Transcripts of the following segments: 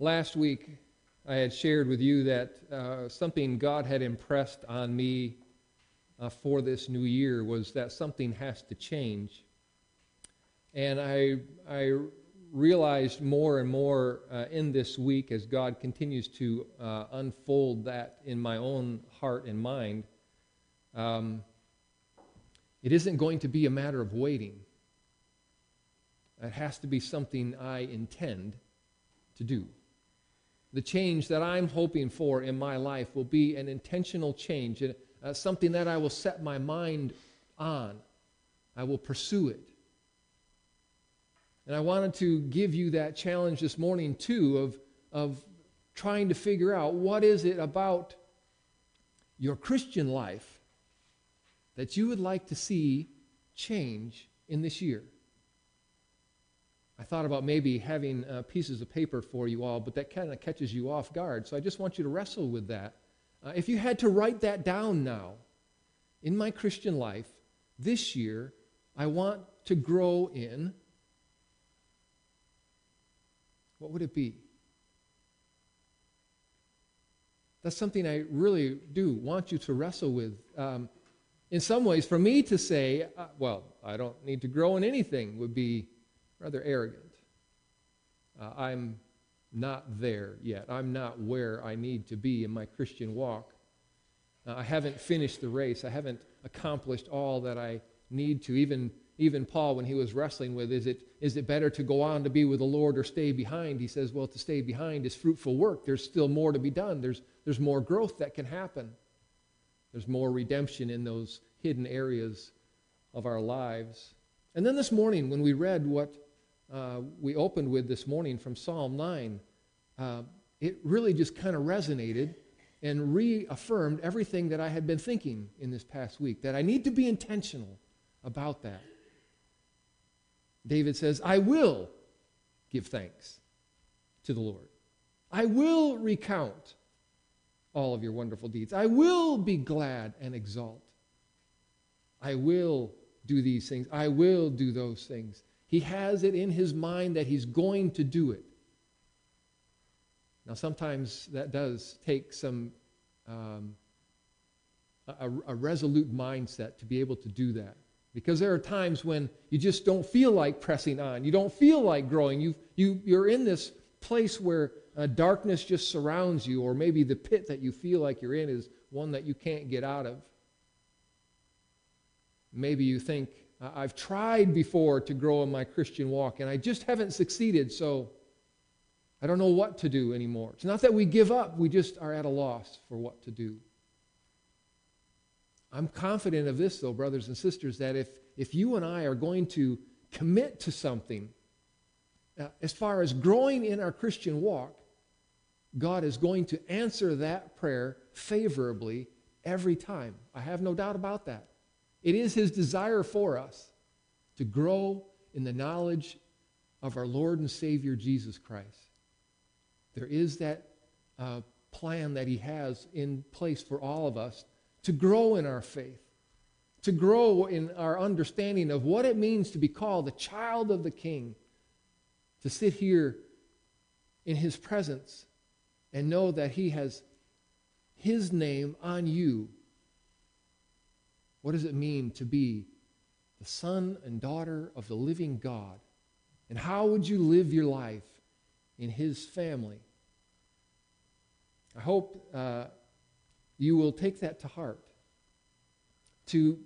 Last week, I had shared with you that uh, something God had impressed on me uh, for this new year was that something has to change. And I, I realized more and more uh, in this week as God continues to uh, unfold that in my own heart and mind. Um, it isn't going to be a matter of waiting. It has to be something I intend to do. The change that I'm hoping for in my life will be an intentional change, uh, something that I will set my mind on. I will pursue it. And I wanted to give you that challenge this morning, too, of, of trying to figure out what is it about your Christian life that you would like to see change in this year. I thought about maybe having uh, pieces of paper for you all, but that kind of catches you off guard. So I just want you to wrestle with that. Uh, if you had to write that down now, in my Christian life, this year, I want to grow in, what would it be? That's something I really do want you to wrestle with. Um, in some ways, for me to say, uh, well, I don't need to grow in anything would be rather arrogant. Uh, I'm not there yet. I'm not where I need to be in my Christian walk. Uh, I haven't finished the race. I haven't accomplished all that I need to. Even, even Paul, when he was wrestling with, is it, is it better to go on to be with the Lord or stay behind? He says, well, to stay behind is fruitful work. There's still more to be done, there's, there's more growth that can happen, there's more redemption in those hidden areas of our lives. And then this morning, when we read what uh, we opened with this morning from Psalm 9, uh, it really just kind of resonated and reaffirmed everything that I had been thinking in this past week, that I need to be intentional about that. David says, I will give thanks to the Lord. I will recount all of your wonderful deeds. I will be glad and exalt. I will do these things. I will do those things. He has it in his mind that he's going to do it. Now, sometimes that does take some um, a, a, resolute mindset to be able to do that. Because there are times when you just don't feel like pressing on. You don't feel like growing. You, you, you're in this place where uh, darkness just surrounds you, or maybe the pit that you feel like you're in is one that you can't get out of. Maybe you think, I've tried before to grow in my Christian walk, and I just haven't succeeded, so I don't know what to do anymore. It's not that we give up, we just are at a loss for what to do. I'm confident of this, though, brothers and sisters, that if, if you and I are going to commit to something, uh, as far as growing in our Christian walk, God is going to answer that prayer favorably every time. I have no doubt about that. It is his desire for us to grow in the knowledge of our Lord and Savior Jesus Christ. There is that uh, plan that he has in place for all of us to grow in our faith, to grow in our understanding of what it means to be called a child of the King, to sit here in his presence and know that he has his name on you what does it mean to be the son and daughter of the living God? And how would you live your life in His family? I hope uh, you will take that to heart to,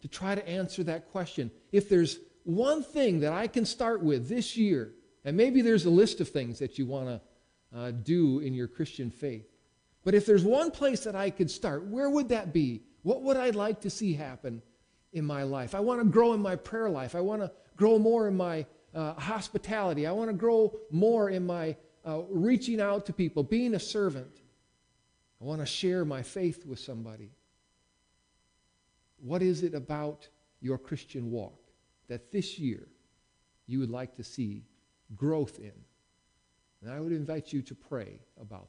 to try to answer that question. If there's one thing that I can start with this year, and maybe there's a list of things that you want to uh, do in your Christian faith, but if there's one place that I could start, where would that be? What would I like to see happen in my life? I want to grow in my prayer life. I want to grow more in my uh, hospitality. I want to grow more in my uh, reaching out to people, being a servant. I want to share my faith with somebody. What is it about your Christian walk that this year you would like to see growth in? And I would invite you to pray about